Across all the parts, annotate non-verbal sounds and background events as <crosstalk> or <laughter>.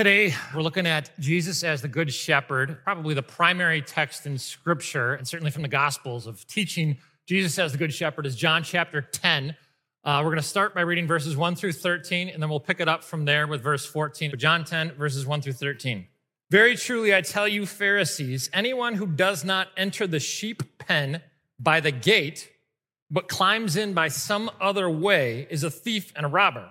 Today, we're looking at Jesus as the Good Shepherd, probably the primary text in Scripture, and certainly from the Gospels of teaching Jesus as the Good Shepherd is John chapter 10. Uh, we're going to start by reading verses 1 through 13, and then we'll pick it up from there with verse 14. John 10, verses 1 through 13. Very truly, I tell you, Pharisees, anyone who does not enter the sheep pen by the gate, but climbs in by some other way, is a thief and a robber.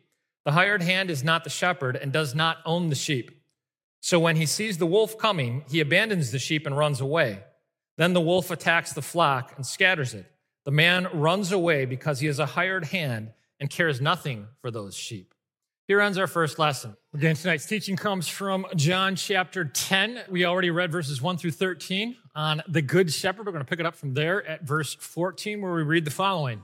The hired hand is not the shepherd and does not own the sheep. So when he sees the wolf coming, he abandons the sheep and runs away. Then the wolf attacks the flock and scatters it. The man runs away because he is a hired hand and cares nothing for those sheep. Here ends our first lesson. Again, tonight's teaching comes from John chapter 10. We already read verses 1 through 13 on the Good Shepherd. We're going to pick it up from there at verse 14, where we read the following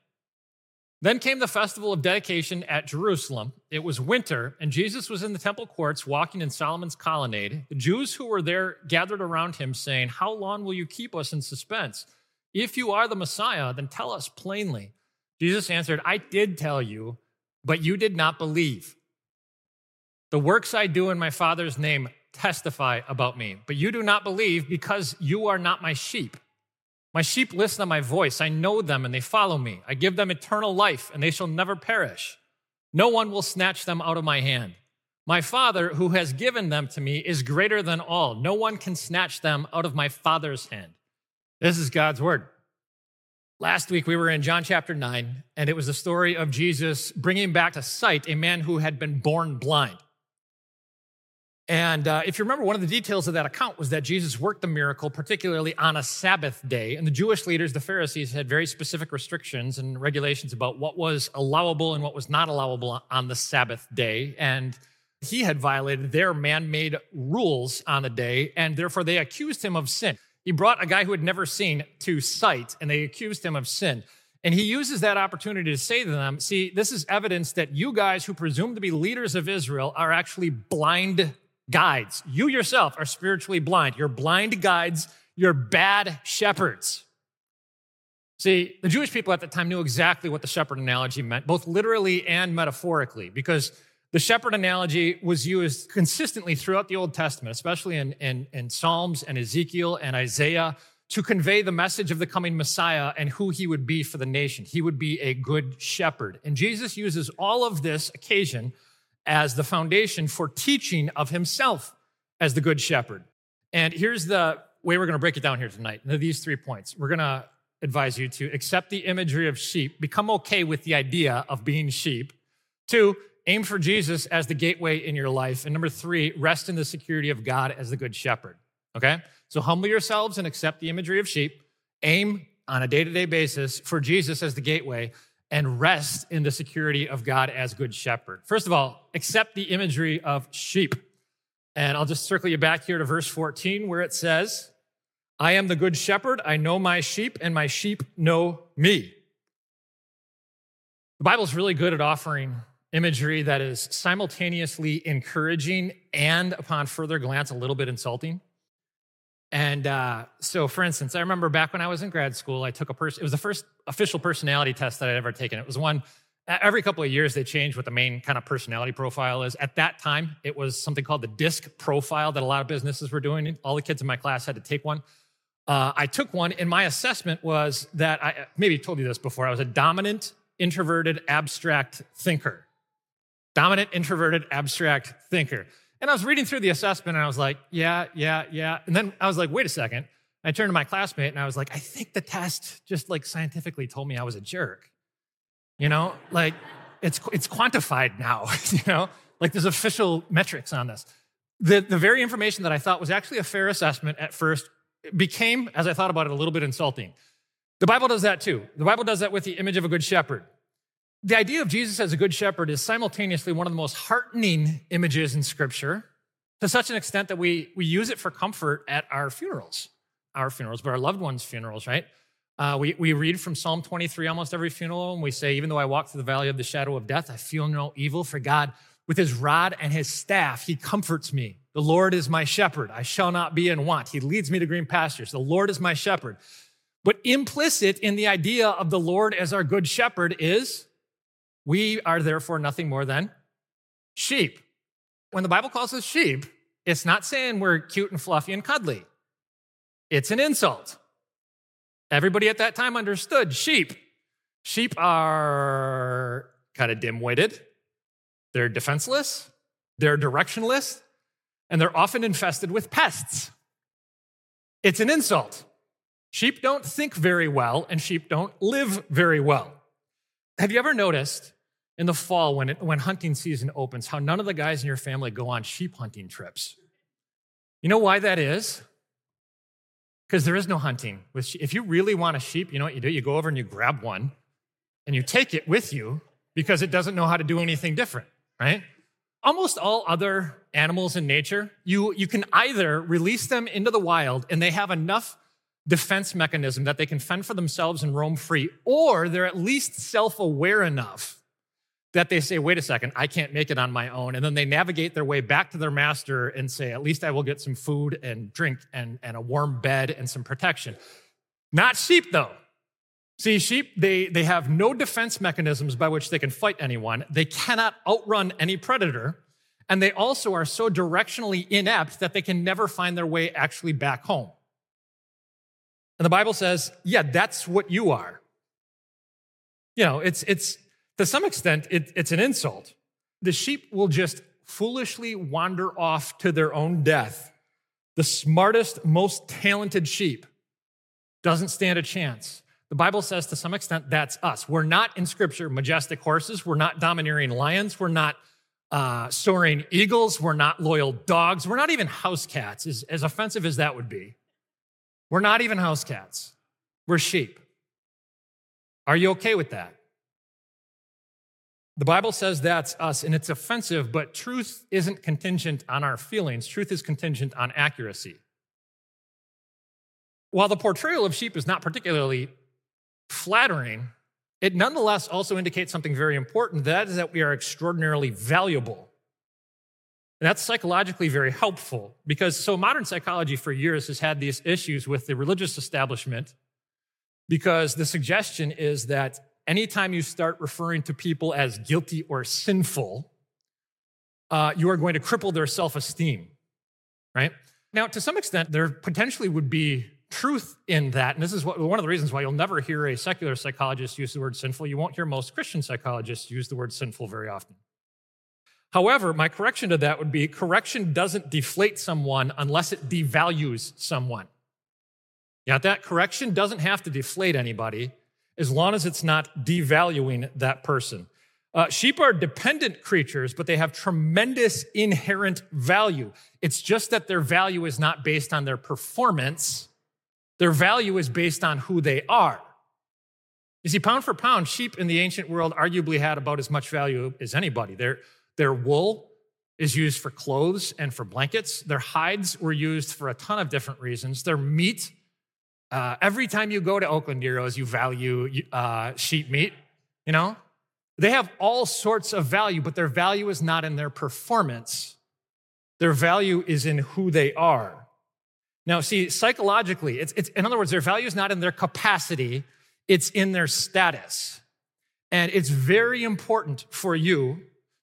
Then came the festival of dedication at Jerusalem. It was winter, and Jesus was in the temple courts walking in Solomon's colonnade. The Jews who were there gathered around him, saying, How long will you keep us in suspense? If you are the Messiah, then tell us plainly. Jesus answered, I did tell you, but you did not believe. The works I do in my Father's name testify about me, but you do not believe because you are not my sheep. My sheep listen to my voice. I know them and they follow me. I give them eternal life and they shall never perish. No one will snatch them out of my hand. My Father, who has given them to me, is greater than all. No one can snatch them out of my Father's hand. This is God's word. Last week we were in John chapter 9, and it was the story of Jesus bringing back to sight a man who had been born blind. And uh, if you remember, one of the details of that account was that Jesus worked the miracle, particularly on a Sabbath day. And the Jewish leaders, the Pharisees, had very specific restrictions and regulations about what was allowable and what was not allowable on the Sabbath day. And he had violated their man made rules on the day, and therefore they accused him of sin. He brought a guy who had never seen to sight, and they accused him of sin. And he uses that opportunity to say to them, See, this is evidence that you guys who presume to be leaders of Israel are actually blind guides. You yourself are spiritually blind. You're blind guides, you're bad shepherds. See, the Jewish people at the time knew exactly what the shepherd analogy meant, both literally and metaphorically, because the shepherd analogy was used consistently throughout the Old Testament, especially in, in, in Psalms and Ezekiel and Isaiah, to convey the message of the coming Messiah and who he would be for the nation. He would be a good shepherd. And Jesus uses all of this occasion as the foundation for teaching of himself as the good shepherd. And here's the way we're going to break it down here tonight. These three points. We're going to advise you to accept the imagery of sheep, become okay with the idea of being sheep. Two, aim for Jesus as the gateway in your life. And number three, rest in the security of God as the good shepherd. Okay? So humble yourselves and accept the imagery of sheep. Aim on a day to day basis for Jesus as the gateway and rest in the security of God as good shepherd. First of all, accept the imagery of sheep. And I'll just circle you back here to verse 14 where it says, I am the good shepherd. I know my sheep, and my sheep know me. The Bible's really good at offering imagery that is simultaneously encouraging and, upon further glance, a little bit insulting. And uh, so, for instance, I remember back when I was in grad school, I took a person, it was the first official personality test that I'd ever taken. It was one, every couple of years, they change what the main kind of personality profile is. At that time, it was something called the DISC profile that a lot of businesses were doing. All the kids in my class had to take one. Uh, I took one, and my assessment was that I maybe told you this before. I was a dominant, introverted, abstract thinker. Dominant, introverted, abstract thinker. And I was reading through the assessment and I was like, yeah, yeah, yeah. And then I was like, wait a second. I turned to my classmate and I was like, I think the test just like scientifically told me I was a jerk. You know, like it's it's quantified now, <laughs> you know, like there's official metrics on this. The, the very information that I thought was actually a fair assessment at first became, as I thought about it, a little bit insulting. The Bible does that too. The Bible does that with the image of a good shepherd. The idea of Jesus as a good shepherd is simultaneously one of the most heartening images in Scripture to such an extent that we, we use it for comfort at our funerals, our funerals, but our loved ones' funerals, right? Uh, we, we read from Psalm 23 almost every funeral, and we say, Even though I walk through the valley of the shadow of death, I feel no evil, for God, with his rod and his staff, he comforts me. The Lord is my shepherd. I shall not be in want. He leads me to green pastures. The Lord is my shepherd. But implicit in the idea of the Lord as our good shepherd is we are therefore nothing more than sheep. When the Bible calls us sheep, it's not saying we're cute and fluffy and cuddly. It's an insult. Everybody at that time understood sheep. Sheep are kind of dim witted, they're defenseless, they're directionless, and they're often infested with pests. It's an insult. Sheep don't think very well, and sheep don't live very well. Have you ever noticed in the fall when, it, when hunting season opens how none of the guys in your family go on sheep hunting trips? You know why that is? Because there is no hunting. If you really want a sheep, you know what you do? You go over and you grab one and you take it with you because it doesn't know how to do anything different, right? Almost all other animals in nature, you, you can either release them into the wild and they have enough defense mechanism that they can fend for themselves and roam free, or they're at least self aware enough that they say, wait a second, I can't make it on my own. And then they navigate their way back to their master and say, at least I will get some food and drink and, and a warm bed and some protection. Not sheep, though. See, sheep, they, they have no defense mechanisms by which they can fight anyone. They cannot outrun any predator. And they also are so directionally inept that they can never find their way actually back home. And the Bible says, yeah, that's what you are. You know, it's, it's to some extent, it, it's an insult. The sheep will just foolishly wander off to their own death. The smartest, most talented sheep doesn't stand a chance. The Bible says to some extent that's us. We're not in Scripture majestic horses. We're not domineering lions. We're not uh, soaring eagles. We're not loyal dogs. We're not even house cats, as, as offensive as that would be. We're not even house cats, we're sheep. Are you okay with that? The Bible says that's us, and it's offensive, but truth isn't contingent on our feelings. Truth is contingent on accuracy. While the portrayal of sheep is not particularly flattering, it nonetheless also indicates something very important that is, that we are extraordinarily valuable. And that's psychologically very helpful because so modern psychology for years has had these issues with the religious establishment because the suggestion is that anytime you start referring to people as guilty or sinful, uh, you are going to cripple their self esteem, right? Now, to some extent, there potentially would be truth in that. And this is what, one of the reasons why you'll never hear a secular psychologist use the word sinful. You won't hear most Christian psychologists use the word sinful very often. However, my correction to that would be correction doesn't deflate someone unless it devalues someone. Yeah, that correction doesn't have to deflate anybody as long as it's not devaluing that person. Uh, sheep are dependent creatures, but they have tremendous inherent value. It's just that their value is not based on their performance, their value is based on who they are. You see, pound for pound, sheep in the ancient world arguably had about as much value as anybody. Their, their wool is used for clothes and for blankets. Their hides were used for a ton of different reasons. Their meat, uh, every time you go to Oakland Gyros, you value uh, sheep meat, you know? They have all sorts of value, but their value is not in their performance. Their value is in who they are. Now, see, psychologically, it's, it's, in other words, their value is not in their capacity, it's in their status. And it's very important for you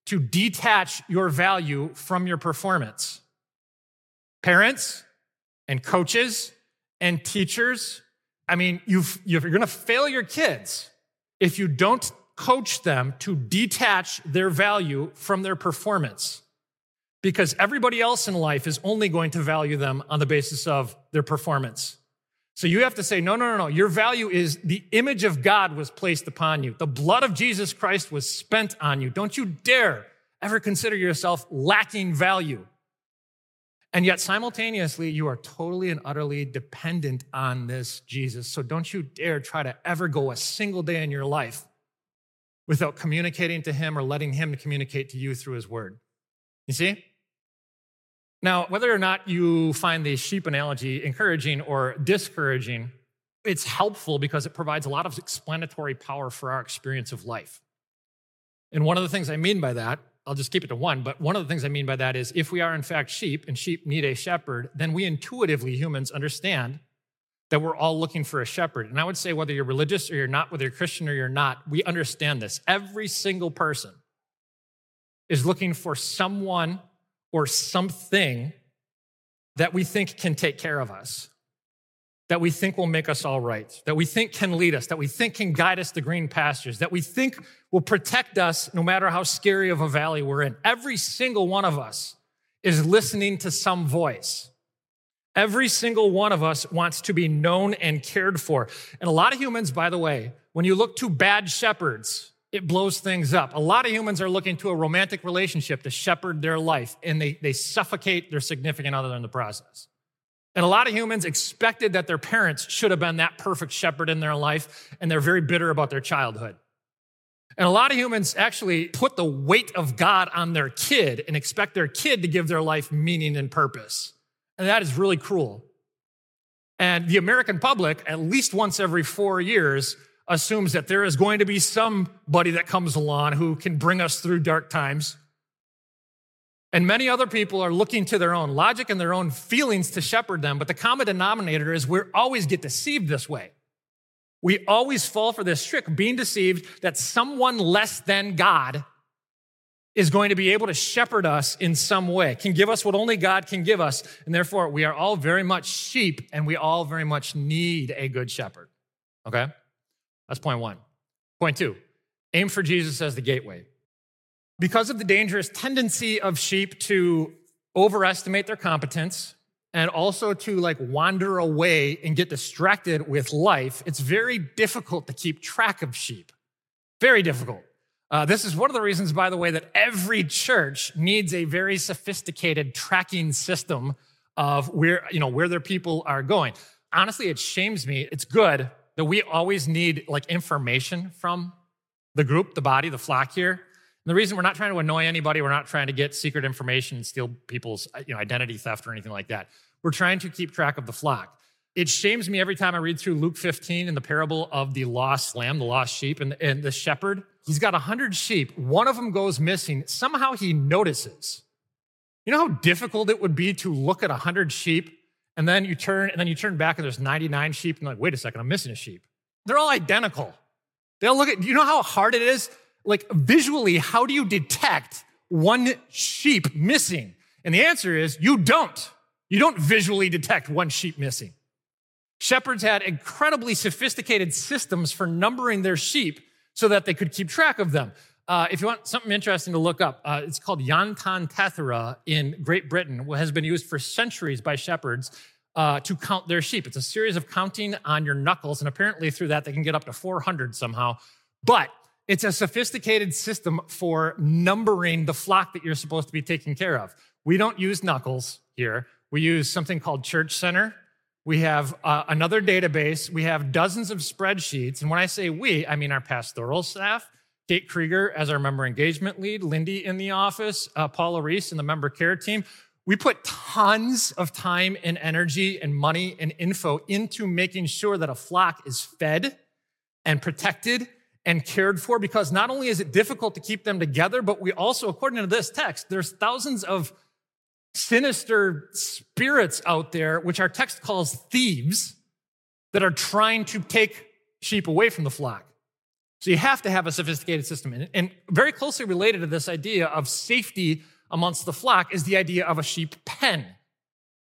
to detach your value from your performance. Parents and coaches and teachers, I mean, you are going to fail your kids if you don't coach them to detach their value from their performance. Because everybody else in life is only going to value them on the basis of their performance. So you have to say, no, no, no, no. Your value is the image of God was placed upon you. The blood of Jesus Christ was spent on you. Don't you dare ever consider yourself lacking value. And yet, simultaneously, you are totally and utterly dependent on this Jesus. So don't you dare try to ever go a single day in your life without communicating to him or letting him communicate to you through his word. You see? Now, whether or not you find the sheep analogy encouraging or discouraging, it's helpful because it provides a lot of explanatory power for our experience of life. And one of the things I mean by that, I'll just keep it to one, but one of the things I mean by that is if we are in fact sheep and sheep need a shepherd, then we intuitively humans understand that we're all looking for a shepherd. And I would say whether you're religious or you're not, whether you're Christian or you're not, we understand this. Every single person is looking for someone or something that we think can take care of us, that we think will make us all right, that we think can lead us, that we think can guide us to green pastures, that we think will protect us no matter how scary of a valley we're in. Every single one of us is listening to some voice. Every single one of us wants to be known and cared for. And a lot of humans, by the way, when you look to bad shepherds, it blows things up. A lot of humans are looking to a romantic relationship to shepherd their life, and they, they suffocate their significant other in the process. And a lot of humans expected that their parents should have been that perfect shepherd in their life, and they're very bitter about their childhood. And a lot of humans actually put the weight of God on their kid and expect their kid to give their life meaning and purpose. And that is really cruel. And the American public, at least once every four years, assumes that there is going to be somebody that comes along who can bring us through dark times. And many other people are looking to their own logic and their own feelings to shepherd them. But the common denominator is we always get deceived this way. We always fall for this trick, being deceived that someone less than God is going to be able to shepherd us in some way, can give us what only God can give us. And therefore, we are all very much sheep and we all very much need a good shepherd. Okay? That's point one. Point two aim for Jesus as the gateway. Because of the dangerous tendency of sheep to overestimate their competence and also to like wander away and get distracted with life, it's very difficult to keep track of sheep. Very difficult. Uh, this is one of the reasons, by the way, that every church needs a very sophisticated tracking system of where, you know, where their people are going. Honestly, it shames me. It's good that we always need like information from the group, the body, the flock here. And the reason we're not trying to annoy anybody, we're not trying to get secret information and steal people's uh, you know, identity theft or anything like that. We're trying to keep track of the flock. It shames me every time I read through Luke 15 in the parable of the lost lamb, the lost sheep, and, and the shepherd. He's got 100 sheep. One of them goes missing. Somehow he notices. You know how difficult it would be to look at 100 sheep and then you turn and then you turn back and there's 99 sheep and like wait a second i'm missing a sheep. They're all identical. They'll look at you know how hard it is? Like visually how do you detect one sheep missing? And the answer is you don't. You don't visually detect one sheep missing. Shepherds had incredibly sophisticated systems for numbering their sheep so that they could keep track of them uh, if you want something interesting to look up, uh, it's called Yan Tan Tethera in Great Britain, what has been used for centuries by shepherds uh, to count their sheep. It's a series of counting on your knuckles, and apparently through that they can get up to 400 somehow. But it's a sophisticated system for numbering the flock that you're supposed to be taking care of. We don't use knuckles here. We use something called Church Center, We have uh, another database. We have dozens of spreadsheets. And when I say we, I mean our pastoral staff, Kate Krieger as our member engagement lead, Lindy in the office, uh, Paula Reese in the member care team. We put tons of time and energy and money and info into making sure that a flock is fed and protected and cared for because not only is it difficult to keep them together, but we also, according to this text, there's thousands of sinister spirits out there, which our text calls thieves, that are trying to take sheep away from the flock. So you have to have a sophisticated system. And very closely related to this idea of safety amongst the flock is the idea of a sheep pen.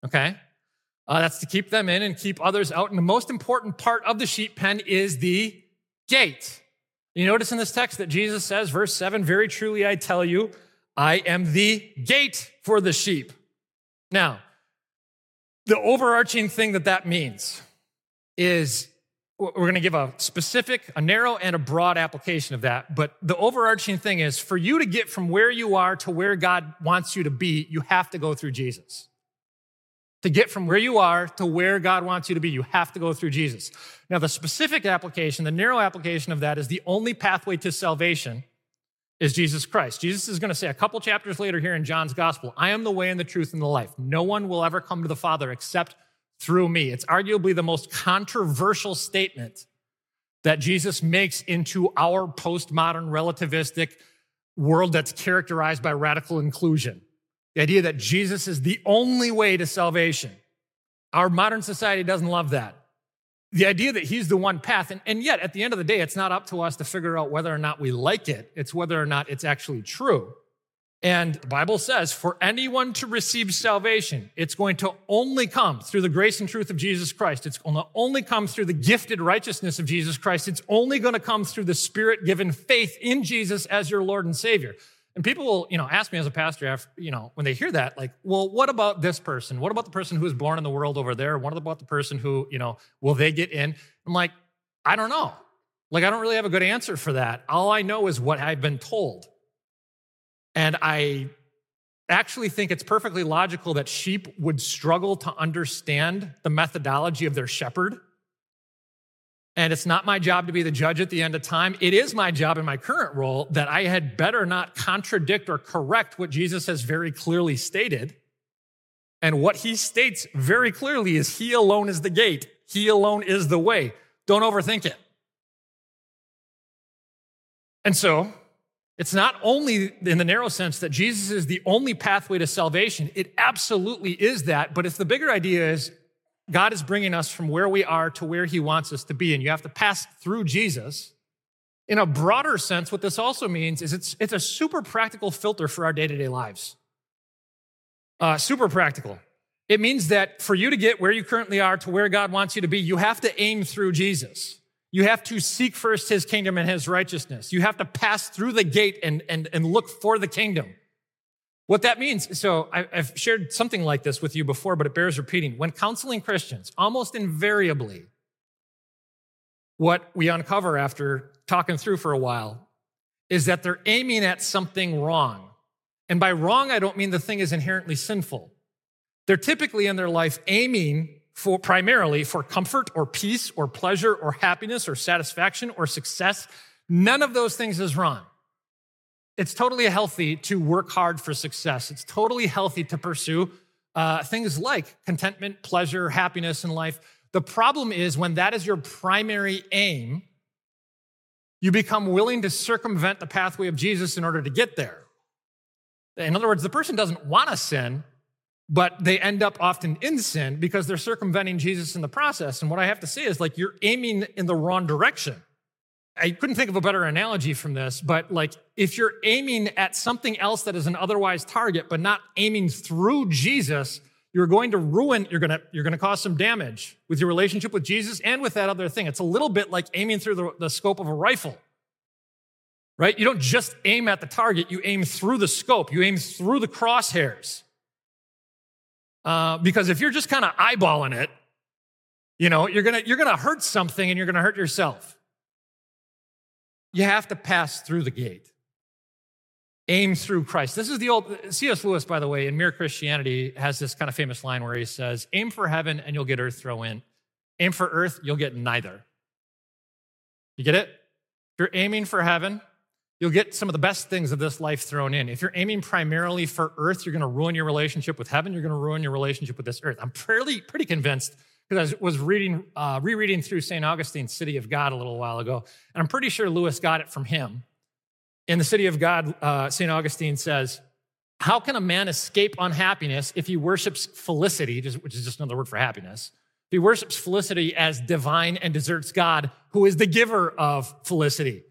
Okay? Uh, that's to keep them in and keep others out. And the most important part of the sheep pen is the gate. You notice in this text that Jesus says, verse 7, very truly I tell you, I am the gate for the sheep. Now, the overarching thing that that means is we're going to give a specific, a narrow, and a broad application of that. But the overarching thing is for you to get from where you are to where God wants you to be, you have to go through Jesus. To get from where you are to where God wants you to be, you have to go through Jesus. Now, the specific application, the narrow application of that is the only pathway to salvation is Jesus Christ. Jesus is going to say a couple chapters later here in John's gospel, I am the way and the truth and the life. No one will ever come to the Father except through me. It's arguably the most controversial statement that Jesus makes into our postmodern relativistic world that's characterized by radical inclusion. The idea that Jesus is the only way to salvation. Our modern society doesn't love that. The idea that he's the one path, and, and yet at the end of the day, it's not up to us to figure out whether or not we like it, it's whether or not it's actually true. And the Bible says, for anyone to receive salvation, it's going to only come through the grace and truth of Jesus Christ. It's going to only come through the gifted righteousness of Jesus Christ. It's only going to come through the spirit given faith in Jesus as your Lord and Savior. And people will, you know, ask me as a pastor, after, you know, when they hear that, like, well, what about this person? What about the person who was born in the world over there? What about the person who, you know, will they get in? I'm like, I don't know. Like, I don't really have a good answer for that. All I know is what I've been told. And I actually think it's perfectly logical that sheep would struggle to understand the methodology of their shepherd. And it's not my job to be the judge at the end of time. It is my job in my current role that I had better not contradict or correct what Jesus has very clearly stated. And what he states very clearly is he alone is the gate, he alone is the way. Don't overthink it. And so, it's not only in the narrow sense that Jesus is the only pathway to salvation, it absolutely is that. But if the bigger idea is God is bringing us from where we are to where he wants us to be, and you have to pass through Jesus, in a broader sense, what this also means is it's, it's a super practical filter for our day to day lives. Uh, super practical. It means that for you to get where you currently are to where God wants you to be, you have to aim through Jesus. You have to seek first his kingdom and his righteousness. You have to pass through the gate and, and, and look for the kingdom. What that means, so I've shared something like this with you before, but it bears repeating. When counseling Christians, almost invariably, what we uncover after talking through for a while is that they're aiming at something wrong. And by wrong, I don't mean the thing is inherently sinful. They're typically in their life aiming for primarily for comfort or peace or pleasure or happiness or satisfaction or success. None of those things is wrong. It's totally healthy to work hard for success. It's totally healthy to pursue uh, things like contentment, pleasure, happiness in life. The problem is when that is your primary aim, you become willing to circumvent the pathway of Jesus in order to get there. In other words, the person doesn't want to sin, but they end up often in sin because they're circumventing Jesus in the process. And what I have to say is like you're aiming in the wrong direction. I couldn't think of a better analogy from this, but like if you're aiming at something else that is an otherwise target, but not aiming through Jesus, you're going to ruin, you're to, you're to cause some damage with your relationship with Jesus and with that other thing. It's a little bit like aiming through the, the scope of a rifle, right? You don't just aim at the target, you aim through the scope, you aim through the crosshairs. Uh, because if you're just kind of eyeballing it, you know, you're gonna you're gonna hurt something and you're gonna hurt yourself. You have to pass through the gate. aim through Christ. This is the old, C.S. Lewis, by the way, in Mere Christianity, has this kind of famous line where he says, Aim for heaven and you'll get earth throw in. Aim for earth, you'll get neither. You get it? If you're aiming for heaven, you'll get some of the best things of this life thrown in. If you're aiming primarily for earth, you're going to ruin your relationship with heaven. You're going to ruin your relationship with this earth. I'm pretty, pretty convinced because I was reading, uh, rereading through St. Augustine's City of God a little while ago, and I'm pretty sure Lewis got it from him. In the City of God, uh, St. Augustine says, How can a man escape unhappiness if he worships felicity, which is just another word for happiness? If he worships felicity as divine and deserts God, who is the giver of felicity.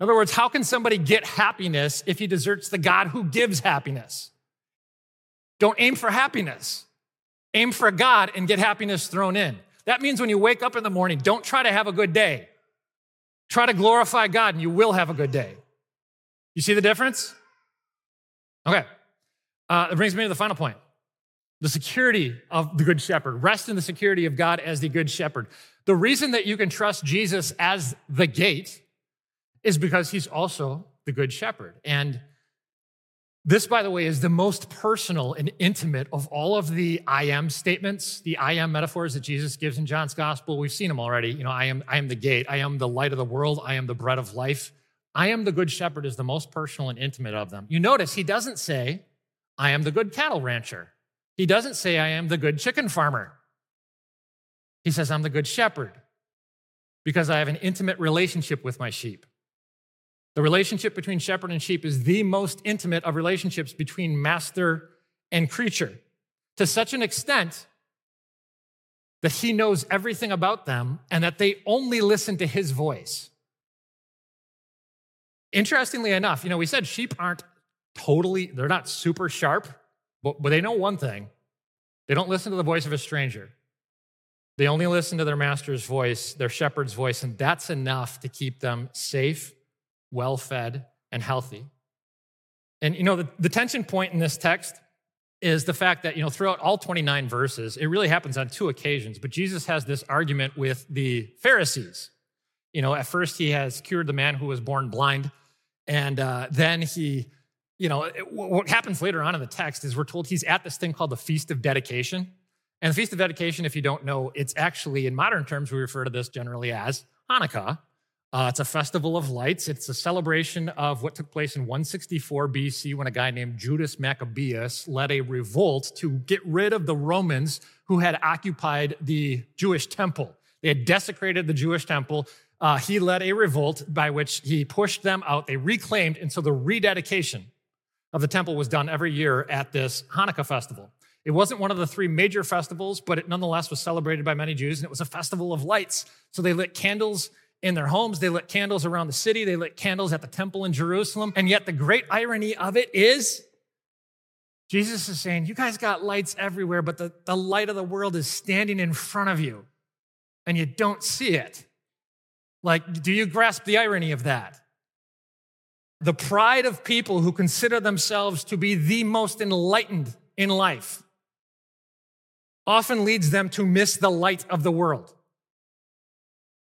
In other words, how can somebody get happiness if he deserts the God who gives happiness? Don't aim for happiness. Aim for God and get happiness thrown in. That means when you wake up in the morning, don't try to have a good day. Try to glorify God and you will have a good day. You see the difference? Okay. Uh, that brings me to the final point the security of the Good Shepherd. Rest in the security of God as the Good Shepherd. The reason that you can trust Jesus as the gate is because he's also the Good Shepherd. And this, by the way, is the most personal and intimate of all of the I am statements, the I am metaphors that Jesus gives in John's gospel. We've seen them already. You know, I am, I am the gate. I am the light of the world. I am the bread of life. I am the good shepherd is the most personal and intimate of them. You notice he doesn't say, I am the good cattle rancher. He doesn't say, I am the good chicken farmer. He says, I'm the good shepherd because I have an intimate relationship with my sheep. The relationship between shepherd and sheep is the most intimate of relationships between master and creature to such an extent that he knows everything about them and that they only listen to his voice. Interestingly enough, you know, we said sheep aren't totally, they're not super sharp, but, but they know one thing they don't listen to the voice of a stranger. They only listen to their master's voice, their shepherd's voice, and that's enough to keep them safe well fed, and healthy. And you know, the, the tension point in this text is the fact that, you know, throughout all 29 verses, it really happens on two occasions, but Jesus has this argument with the Pharisees. You know, at first he has cured the man who was born blind, and uh, then he, you know, it, what happens later on in the text is we're told he's at this thing called the Feast of Dedication. And the Feast of Dedication, if you don't know, it's actually, in modern terms, we refer to this generally as Hanukkah. Uh, it's a festival of lights. It's a celebration of what took place in 164 BC when a guy named Judas Maccabeus led a revolt to get rid of the Romans who had occupied the Jewish temple. They had desecrated the Jewish temple. Uh, he led a revolt by which he pushed them out. They reclaimed, and so the rededication of the temple was done every year at this Hanukkah festival. It wasn't one of the three major festivals, but it nonetheless was celebrated by many Jews, and it was a festival of lights. So they lit candles in their homes. They lit candles around the city. They lit candles at the temple in Jerusalem. And yet, the great irony of it is Jesus is saying, You guys got lights everywhere, but the, the light of the world is standing in front of you, and you don't see it. Like, do you grasp the irony of that? The pride of people who consider themselves to be the most enlightened in life often leads them to miss the light of the world.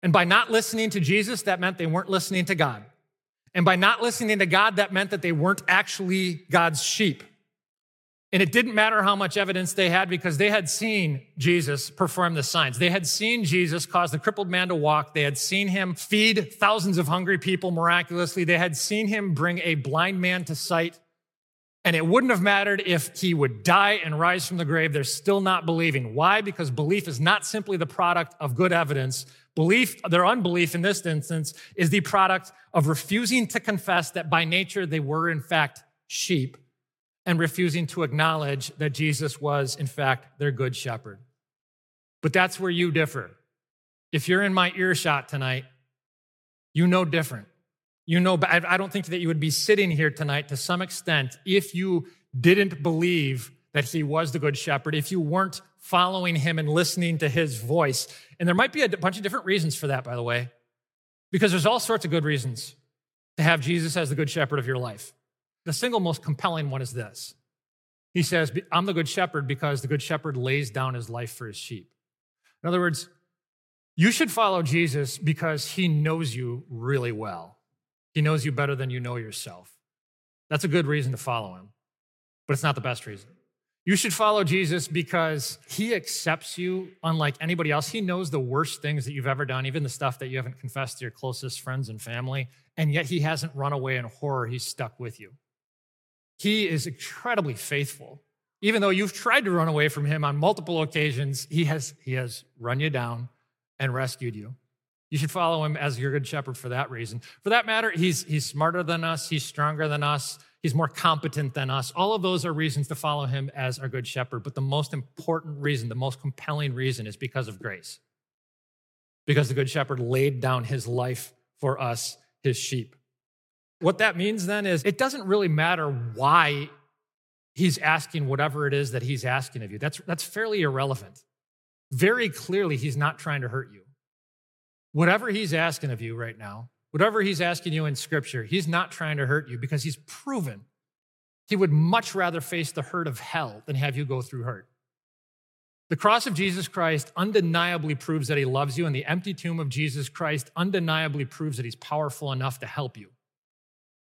And by not listening to Jesus, that meant they weren't listening to God. And by not listening to God, that meant that they weren't actually God's sheep. And it didn't matter how much evidence they had because they had seen Jesus perform the signs. They had seen Jesus cause the crippled man to walk. They had seen him feed thousands of hungry people miraculously. They had seen him bring a blind man to sight. And it wouldn't have mattered if he would die and rise from the grave. They're still not believing. Why? Because belief is not simply the product of good evidence, Belief, their unbelief in this instance, is the product of refusing to confess that by nature they were in fact sheep and refusing to acknowledge that Jesus was in fact their good shepherd. But that's where you differ. If you're in my earshot tonight, you know different. You know, I don't think that you would be sitting here tonight to some extent if you didn't believe that he was the good shepherd, if you weren't following him and listening to his voice. And there might be a bunch of different reasons for that, by the way, because there's all sorts of good reasons to have Jesus as the good shepherd of your life. The single most compelling one is this He says, I'm the good shepherd because the good shepherd lays down his life for his sheep. In other words, you should follow Jesus because he knows you really well. He knows you better than you know yourself. That's a good reason to follow him, but it's not the best reason. You should follow Jesus because he accepts you unlike anybody else. He knows the worst things that you've ever done, even the stuff that you haven't confessed to your closest friends and family, and yet he hasn't run away in horror. He's stuck with you. He is incredibly faithful. Even though you've tried to run away from him on multiple occasions, he has, he has run you down and rescued you. You should follow him as your good shepherd for that reason. For that matter, he's, he's smarter than us, he's stronger than us, he's more competent than us. All of those are reasons to follow him as our good shepherd. But the most important reason, the most compelling reason, is because of grace. Because the good shepherd laid down his life for us, his sheep. What that means then is it doesn't really matter why he's asking whatever it is that he's asking of you. That's, that's fairly irrelevant. Very clearly, he's not trying to hurt you. Whatever he's asking of you right now, whatever he's asking you in scripture, he's not trying to hurt you because he's proven he would much rather face the hurt of hell than have you go through hurt. The cross of Jesus Christ undeniably proves that he loves you, and the empty tomb of Jesus Christ undeniably proves that he's powerful enough to help you.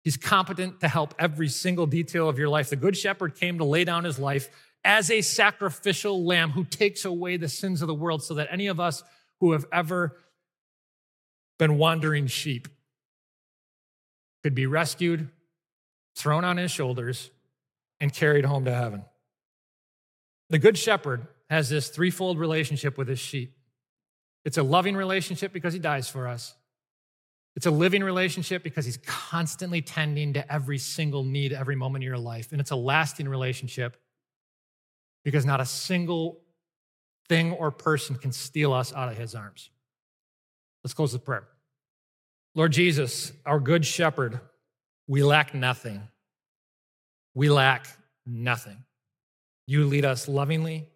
He's competent to help every single detail of your life. The Good Shepherd came to lay down his life as a sacrificial lamb who takes away the sins of the world so that any of us who have ever been wandering sheep could be rescued, thrown on his shoulders, and carried home to heaven. The Good Shepherd has this threefold relationship with his sheep. It's a loving relationship because he dies for us. It's a living relationship because he's constantly tending to every single need every moment of your life. And it's a lasting relationship because not a single thing or person can steal us out of his arms. Let's close with prayer. Lord Jesus, our good shepherd, we lack nothing. We lack nothing. You lead us lovingly,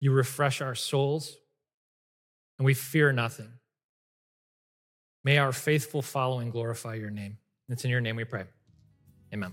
you refresh our souls, and we fear nothing. May our faithful following glorify your name. It's in your name we pray. Amen.